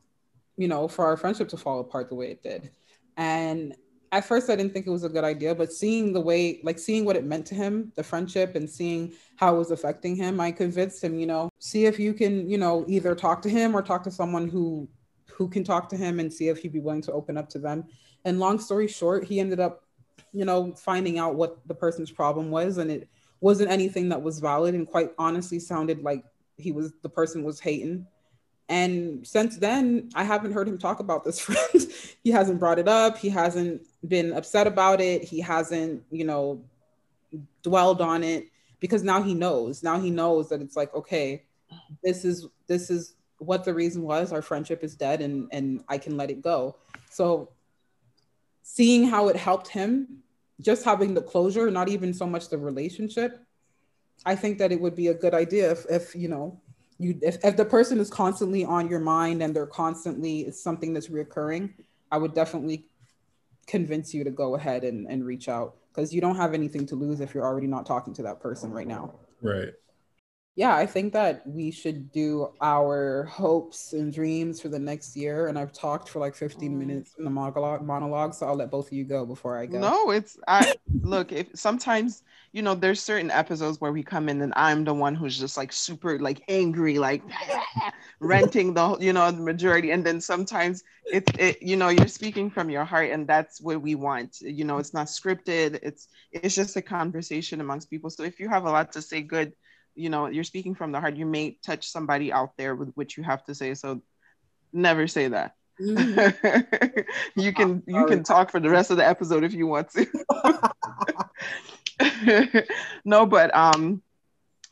you know for our friendship to fall apart the way it did. And at first i didn't think it was a good idea but seeing the way like seeing what it meant to him the friendship and seeing how it was affecting him i convinced him you know see if you can you know either talk to him or talk to someone who who can talk to him and see if he'd be willing to open up to them. And long story short he ended up you know finding out what the person's problem was and it wasn't anything that was valid and quite honestly sounded like he was the person was hating. And since then i haven't heard him talk about this friend. He hasn't brought it up. He hasn't been upset about it. He hasn't you know dwelled on it because now he knows. Now he knows that it's like okay this is this is what the reason was. Our friendship is dead and and i can let it go. So seeing how it helped him just having the closure, not even so much the relationship, I think that it would be a good idea if, if you know, you if, if the person is constantly on your mind and they're constantly it's something that's reoccurring, I would definitely convince you to go ahead and, and reach out because you don't have anything to lose if you're already not talking to that person right now. Right yeah, I think that we should do our hopes and dreams for the next year. And I've talked for like 15 mm. minutes in the monologue, monologue, so I'll let both of you go before I go. No, it's I look. If sometimes you know, there's certain episodes where we come in and I'm the one who's just like super like angry, like renting the you know the majority, and then sometimes it's it you know you're speaking from your heart, and that's what we want. You know, it's not scripted. It's it's just a conversation amongst people. So if you have a lot to say, good you know you're speaking from the heart. You may touch somebody out there with what you have to say so never say that. Mm-hmm. you can you can talk for the rest of the episode if you want to. No but um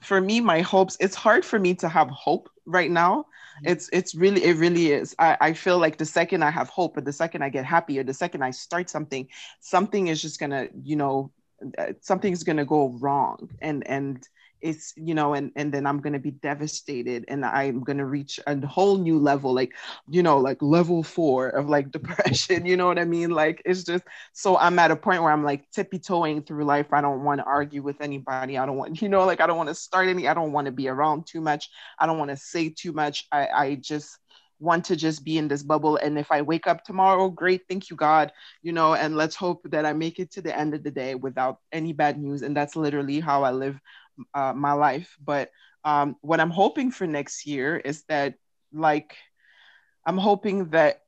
for me my hopes it's hard for me to have hope right now. Mm-hmm. it's it's really it really is. I, I feel like the second i have hope or the second i get happy or the second i start something something is just gonna you know something's gonna go wrong. And and it's you know and and then i'm going to be devastated and i'm going to reach a whole new level like you know like level 4 of like depression you know what i mean? Like it's just so i'm at a point where i'm like tippy toeing through life. I don't want to argue with anybody. I don't want you know like i don't want to start any i don't want to be around too much. I don't want to say too much. I i just want to just be in this bubble. And if i wake up tomorrow great thank you god you know and let's hope that i make it to the end of the day without any bad news. And that's literally how i live uh, my life. But um, what I'm hoping for next year is that, like, I'm hoping that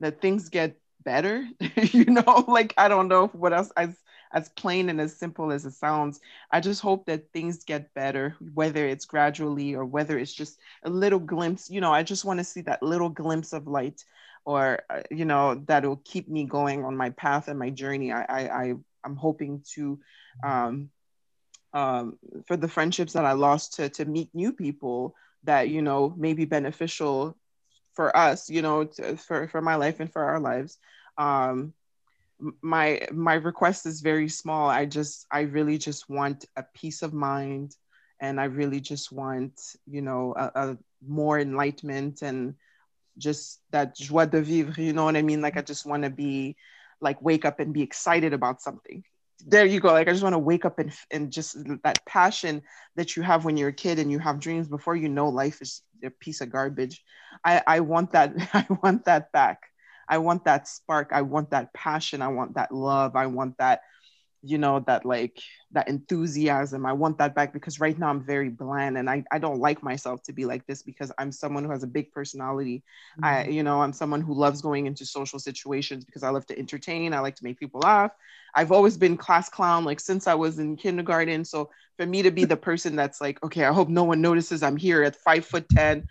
that things get better. you know, like I don't know what else as as plain and as simple as it sounds. I just hope that things get better, whether it's gradually or whether it's just a little glimpse. You know, I just want to see that little glimpse of light, or uh, you know, that will keep me going on my path and my journey. I I, I I'm hoping to um, um, for the friendships that I lost to to meet new people that you know may be beneficial for us, you know, to, for for my life and for our lives. Um, my my request is very small. I just I really just want a peace of mind and I really just want, you know, a, a more enlightenment and just that joie de vivre, you know what I mean? Like I just want to be like wake up and be excited about something. There you go. Like I just want to wake up and and just that passion that you have when you're a kid and you have dreams before you know life is a piece of garbage. I I want that I want that back. I want that spark. I want that passion. I want that love. I want that you know that like that enthusiasm. I want that back because right now i'm very bland and i, I don't like myself to be like this because i'm someone who has a big personality. Mm-hmm. i you know i'm someone who loves going into social situations because i love to entertain. I like to make people laugh. I've always been class clown like since i was in kindergarten. So for me to be the person that's like okay i hope no one notices i'm here at five foot ten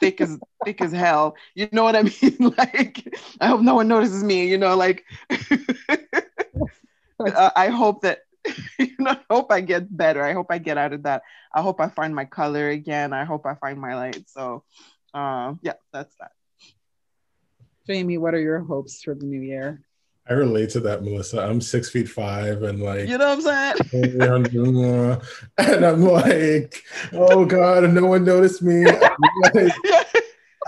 thick as thick as hell. You know what i mean? Like i hope no one notices me you know like uh, I hope that you know, I hope I get better. I hope I get out of that. I hope I find my color again. I hope I find my light. So, uh, yeah, that's that. Jamie, what are your hopes for the new year? I relate to that, Melissa. I'm six feet five and like you know what I'm saying? and I'm like, oh God, no one noticed me. I realize,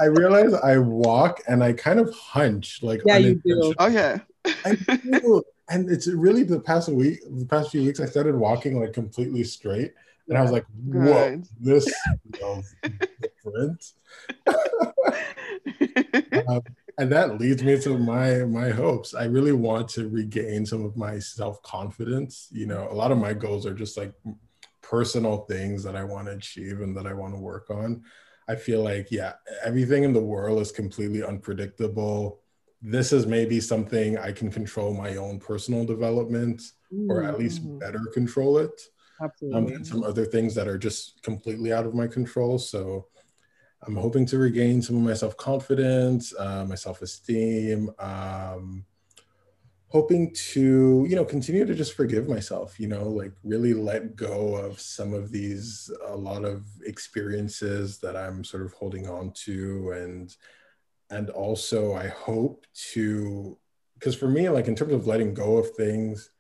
I, realize I walk and I kind of hunch like yeah, you do. Oh yeah. I do and it's really the past week, the past few weeks, I started walking like completely straight, and I was like, "Whoa, Good. this feels different." um, and that leads me to my my hopes. I really want to regain some of my self confidence. You know, a lot of my goals are just like personal things that I want to achieve and that I want to work on. I feel like, yeah, everything in the world is completely unpredictable this is maybe something I can control my own personal development or at least better control it. Absolutely. Um, and some other things that are just completely out of my control. So I'm hoping to regain some of my self confidence, uh, my self esteem. Um, hoping to you know continue to just forgive myself you know like really let go of some of these a lot of experiences that i'm sort of holding on to and and also i hope to because for me like in terms of letting go of things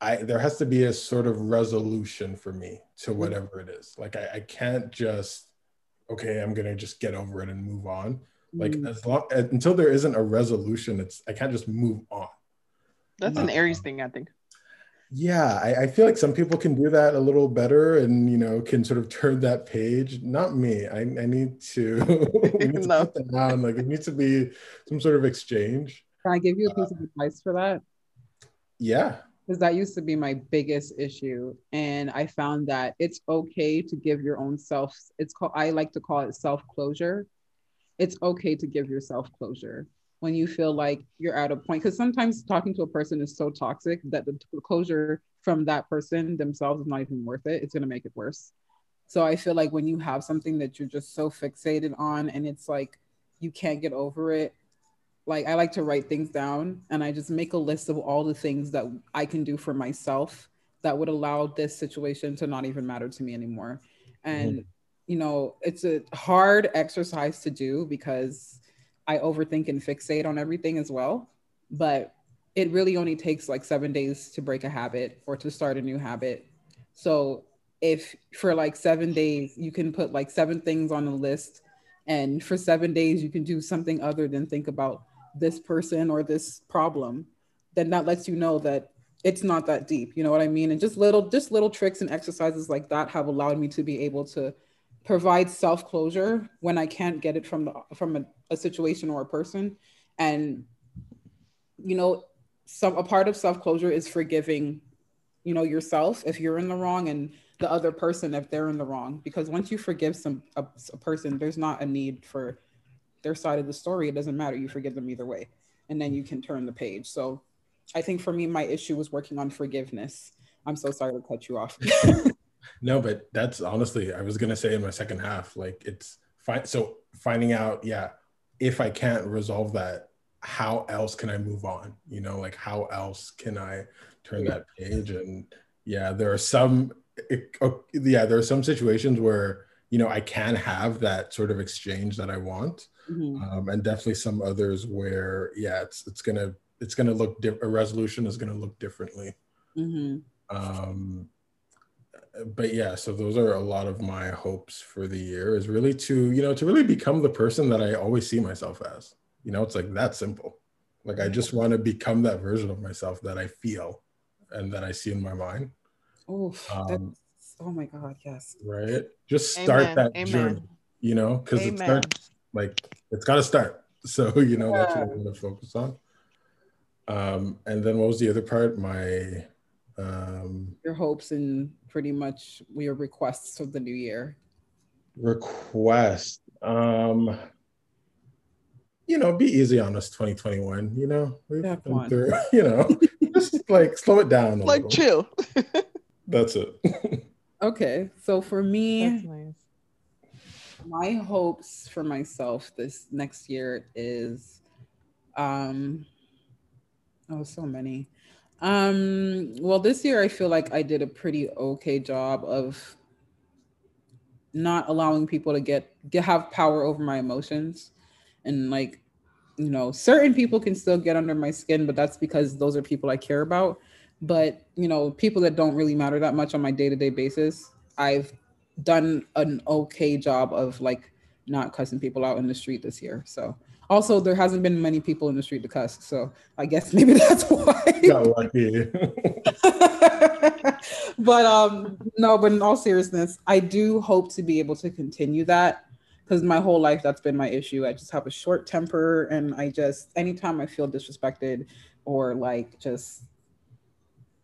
i there has to be a sort of resolution for me to mm-hmm. whatever it is like i, I can't just okay i'm gonna just get over it and move on like mm. as long until there isn't a resolution it's i can't just move on that's an aries thing i think yeah I, I, feel like some people can do that a little better and you know can sort of turn that page. Not me. I, I need to, need to no. put that down. Like it needs to be some sort of exchange. Can i give you a piece uh, of advice for that? Yeah. Because that used to be my biggest issue and i found that it's okay to give your own self it's called i like to call it self closure it's okay to give yourself closure when you feel like you're at a point because sometimes talking to a person is so toxic that the closure from that person themselves is not even worth it. It's going to make it worse. So i feel like when you have something that you're just so fixated on and it's like you can't get over it like i like to write things down and i just make a list of all the things that i can do for myself that would allow this situation to not even matter to me anymore. And mm-hmm. you know it's a hard exercise to do because I overthink and fixate on everything as well. But it really only takes like seven days to break a habit or to start a new habit. So if for like seven days you can put like seven things on a list, and for seven days you can do something other than think about this person or this problem, then that lets you know that it's not that deep. You know what I mean? And just little, just little tricks and exercises like that have allowed me to be able to provide self closure when I can't get it from the from a, a situation or a person. And you know, some a part of self closure is forgiving, you know, yourself if you're in the wrong and the other person if they're in the wrong. Because once you forgive some a, a person, there's not a need for their side of the story. It doesn't matter. You forgive them either way, and then you can turn the page. So, I think for me, my issue was working on forgiveness. I'm so sorry to cut you off. No, but that's honestly, I was gonna say in my second half, like it's fine. So finding out, yeah, if I can't resolve that, how else can I move on? You know, like how else can I turn that page? And yeah, there are some, it, yeah, there are some situations where you know I can have that sort of exchange that I want, mm-hmm. um, and definitely some others where yeah, it's it's gonna it's gonna look di- a resolution is gonna look differently. Mm-hmm. Um, but yeah, so those are a lot of my hopes for the year is really to, you know, to really become the person that I always see myself as. You know, it's like that simple. Like I just want to become that version of myself that I feel and that I see in my mind. Oh, um, oh my God, yes. Right. Just start Amen. that Amen. journey, you know, because it starts like it's got to start. So, you know, yeah. that's what I'm going to focus on. Um, and then what was the other part? My um your hopes and pretty much your requests of the new year. Request. Um you know, be easy on us 2021, you know. We've been through, you know, just like slow it down. like little. chill. That's it. okay. So for me, nice. my hopes for myself this next year is um oh so many. Um well this year I feel like I did a pretty okay job of not allowing people to get, get have power over my emotions. And like you know certain people can still get under my skin but that's because those are people i care about. But you know people that don't really matter that much on my day-to-day basis i've done an okay job of like not cussing people out in the street this year so also there hasn't been many people in the street to cuss so i guess maybe that's why but um no but in all seriousness i do hope to be able to continue that because my whole life that's been my issue. I just have a short temper and I just anytime I feel disrespected or like just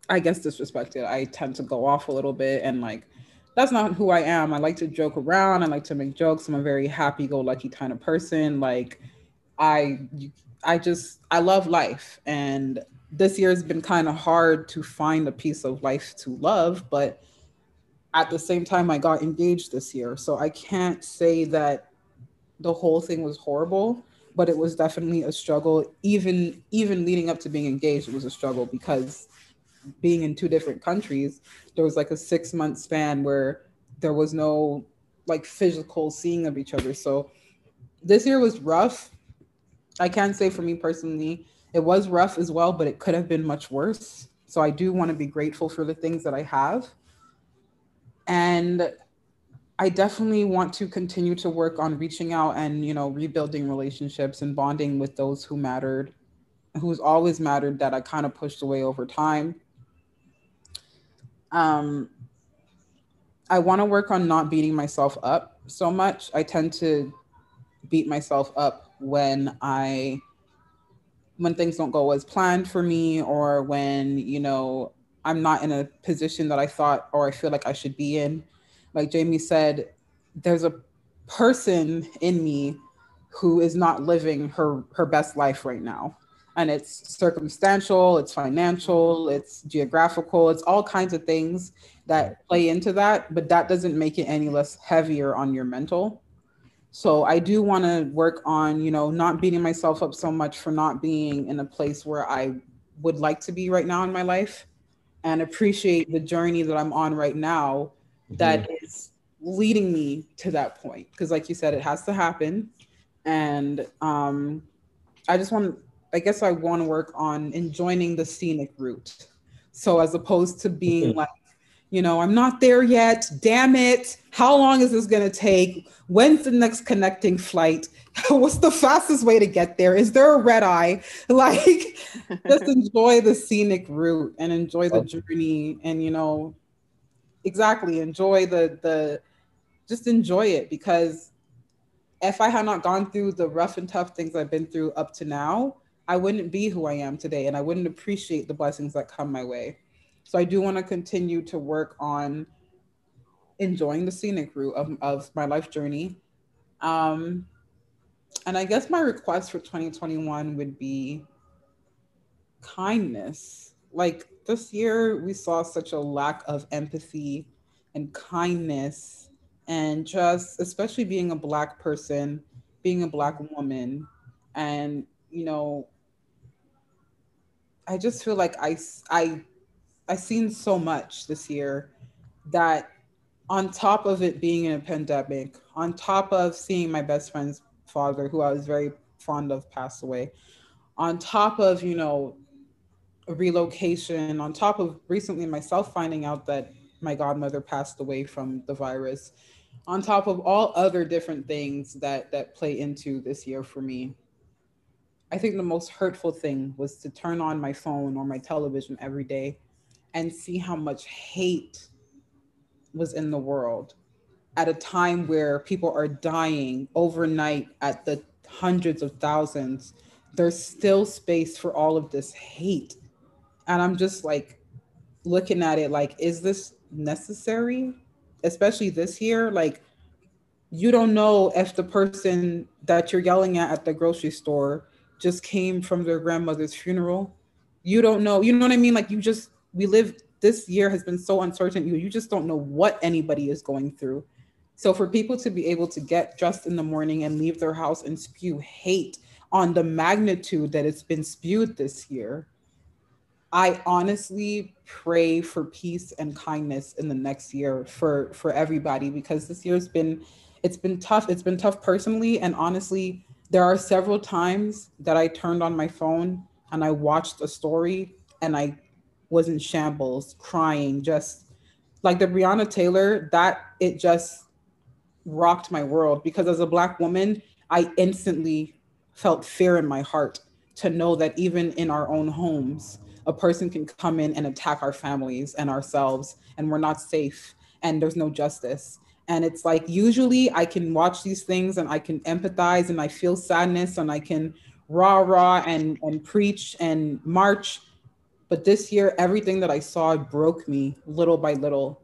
I guess disrespected, I tend to go off a little bit and like that's not who I am. I like to joke around, I like to make jokes. I'm a very happy go lucky kind of person. Like I I just I love life and this year has been kind of hard to find a piece of life to love, but at the same time I got engaged this year. So I can't say that the whole thing was horrible, but it was definitely a struggle. Even even leading up to being engaged, it was a struggle because being in two different countries, there was like a six month span where there was no like physical seeing of each other. So this year was rough. I can't say for me personally, it was rough as well, but it could have been much worse. So I do want to be grateful for the things that I have and I definitely want to continue to work on reaching out and you know rebuilding relationships and bonding with those who mattered, who's always mattered that I kind of pushed away over time. Um, I want to work on not beating myself up so much. I tend to beat myself up when I when things don't go as planned for me or when you know I'm not in a position that I thought or I feel like I should be in. Like Jamie said, there's a person in me who is not living her her best life right now. And it's circumstantial, it's financial, it's geographical, it's all kinds of things that play into that, but that doesn't make it any less heavier on your mental. So I do want to work on, you know, not beating myself up so much for not being in a place where I would like to be right now in my life and appreciate the journey that I'm on right now that mm-hmm. is leading me to that point. Because, like you said, it has to happen. And um, I just want, I guess, I want to work on enjoying the scenic route. So, as opposed to being mm-hmm. like, you know, I'm not there yet. Damn it. How long is this going to take? When's the next connecting flight? What's the fastest way to get there? Is there a red eye? Like, just enjoy the scenic route and enjoy the oh. journey and, you know, exactly enjoy the, the, just enjoy it because if I had not gone through the rough and tough things I've been through up to now, I wouldn't be who I am today and I wouldn't appreciate the blessings that come my way. So I do want to continue to work on enjoying the scenic route of, of my life journey. Um, and I guess my request for 2021 would be kindness. Like this year, we saw such a lack of empathy and kindness, and just especially being a Black person, being a Black woman, and you know, I just feel like I, I I've seen so much this year that on top of it being in a pandemic, on top of seeing my best friend's father, who I was very fond of, pass away, on top of, you know, relocation, on top of recently myself finding out that my godmother passed away from the virus, on top of all other different things that that play into this year for me. I think the most hurtful thing was to turn on my phone or my television every day and see how much hate was in the world at a time where people are dying overnight at the hundreds of thousands. There's still space for all of this hate. And I'm just like looking at it like, is this necessary? Especially this year? Like, you don't know if the person that you're yelling at at the grocery store just came from their grandmother's funeral. You don't know, you know what I mean? Like, you just, we live, this year has been so uncertain. You, you just don't know what anybody is going through. So, for people to be able to get dressed in the morning and leave their house and spew hate on the magnitude that it's been spewed this year, I honestly pray for peace and kindness in the next year for for everybody because this year's been it's been tough. It's been tough personally and honestly, there are several times that I turned on my phone and I watched a story and I was in shambles, crying, just like the Breonna Taylor, that it just rocked my world because as a black woman, I instantly felt fear in my heart to know that even in our own homes, a person can come in and attack our families and ourselves and we're not safe and there's no justice. And it's like usually i can watch these things and i can empathize and i feel sadness and i can rah rah and and preach and march but this year everything that i saw broke me little by little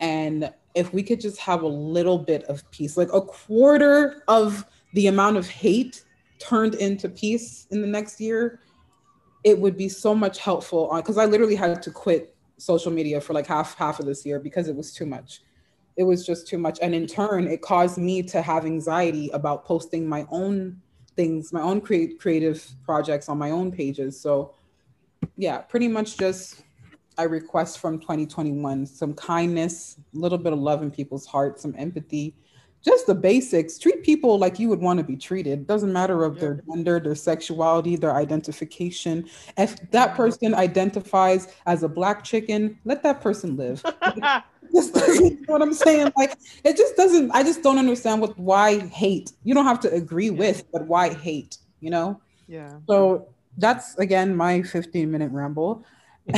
and if we could just have a little bit of peace like a quarter of the amount of hate turned into peace in the next year it would be so much helpful on because I literally had to quit social media for like half half of this year because it was too much. It was just too much. And in turn, it caused me to have anxiety about posting my own things, my own create creative projects on my own pages. So yeah, pretty much just I request from 2021 some kindness, a little bit of love in people's hearts, some empathy, just the basics. Treat people like you would want to be treated. Doesn't matter of yeah. their gender, their sexuality, their identification. If that person identifies as a black chicken, let that person live. you know what I'm saying? Like it just doesn't. I just don't understand what why hate. You don't have to agree yeah. with, but why hate? You know? Yeah. So that's again my 15 minute ramble.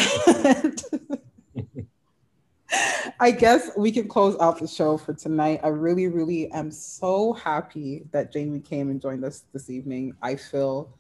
I guess we can close out the show for tonight. I really, really am so happy that Jamie came and joined us this evening. I feel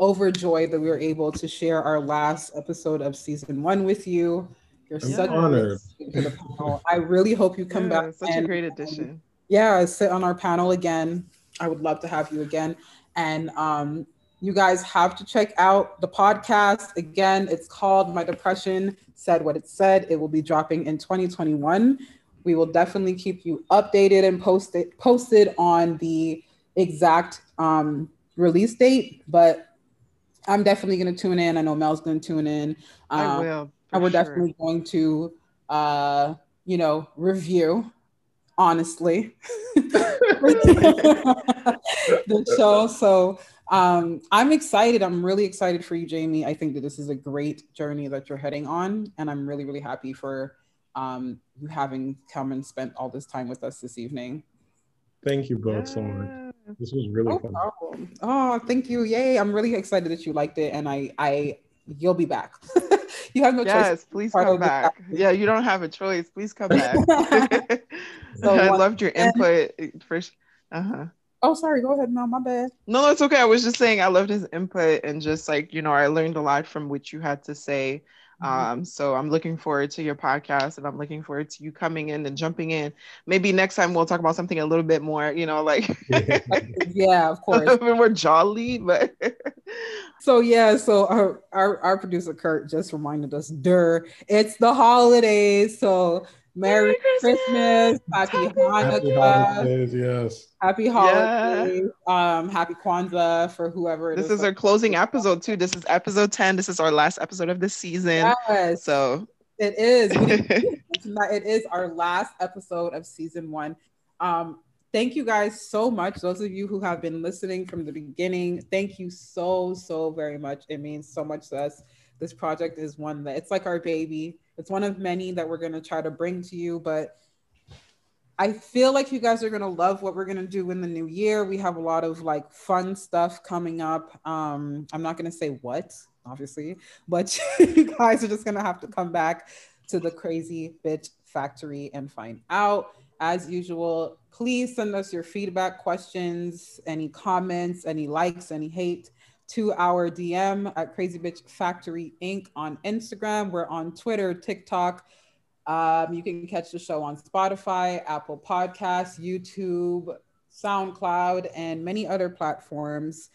overjoyed that we were able to share our last episode of season one with you. You're I'm such honored. To the panel. I really hope you come yeah, back. Such and, a great addition. yeah, sit on our panel again. I would love to have you again. And um, you guys have to check out the podcast. Again, it's called My Depression Said What It Said. It will be dropping in 2021. We will definitely keep you updated and posted posted on the exact um, release date. But I'm definitely going to tune in. I know Mel's going to tune in. Um, I will. And we're sure. definitely going to, uh, you know, review honestly the show. So um, I'm excited. I'm really excited for you, Jamie. I think that this is a great journey that you're heading on, and I'm really, really happy for um, you having come and spent all this time with us this evening. Thank you both so much. This was really no fun. Problem. Oh, thank you. Yay. I'm really excited that you liked it and I I you'll be back. you have no yes, choice. Yes, please come back. back. Yeah, you don't have a choice. Please come back. so I loved your input. For, uh-huh. Oh, sorry. Go ahead. No, my bad. No, it's okay. I was just saying I loved his input and just like, you know, I learned a lot from what you had to say. Mm-hmm. Um, so I'm looking forward to your podcast and I'm looking forward to you coming in and jumping in. Maybe next time we'll talk about something a little bit more, you know, like yeah, of course. a little bit more jolly, but so yeah, so our, our our producer Kurt just reminded us, "Der, it's the holidays." So Merry, Christmas. Christmas. Happy Hanukkah. Happy yes. Happy holidays. Yeah. Um, happy Kwanzaa for whoever. this is, is our closing episode too. This is episode 10. This is our last episode of the season. Yes. So it is. it is our last episode of season one. Um, thank you guys so much. Those of you who have been listening from the beginning, thank you so, so very much. It means so much to us. This project is one that it's like our baby It's one of many that we're going to try to bring to you, but I feel like you guys are going to love what we're going to do in the new year. We have a lot of like fun stuff coming up. Um, I'm not going to say what, obviously, but you guys are just going to have to come back to the Crazy Bitch Factory and find out. As usual, please send us your feedback, questions, any comments, any likes, any hate to our DM at Crazy Bitch Factory Inc. on Instagram. We're on Twitter, TikTok. Um, you can catch the show on Spotify, Apple Podcasts, YouTube, SoundCloud, and many other platforms.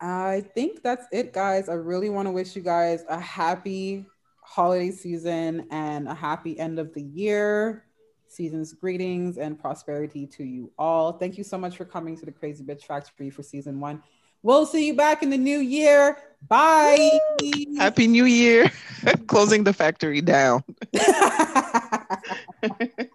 I think that's it, guys. I really want to wish you guys a happy holiday season and a happy end of the year. Season's greetings and prosperity to you all. Thank you so much for coming to the Crazy Bitch Factory for season one. We'll see you back in the new year. Bye. Woo! Happy New Year. Closing the factory down.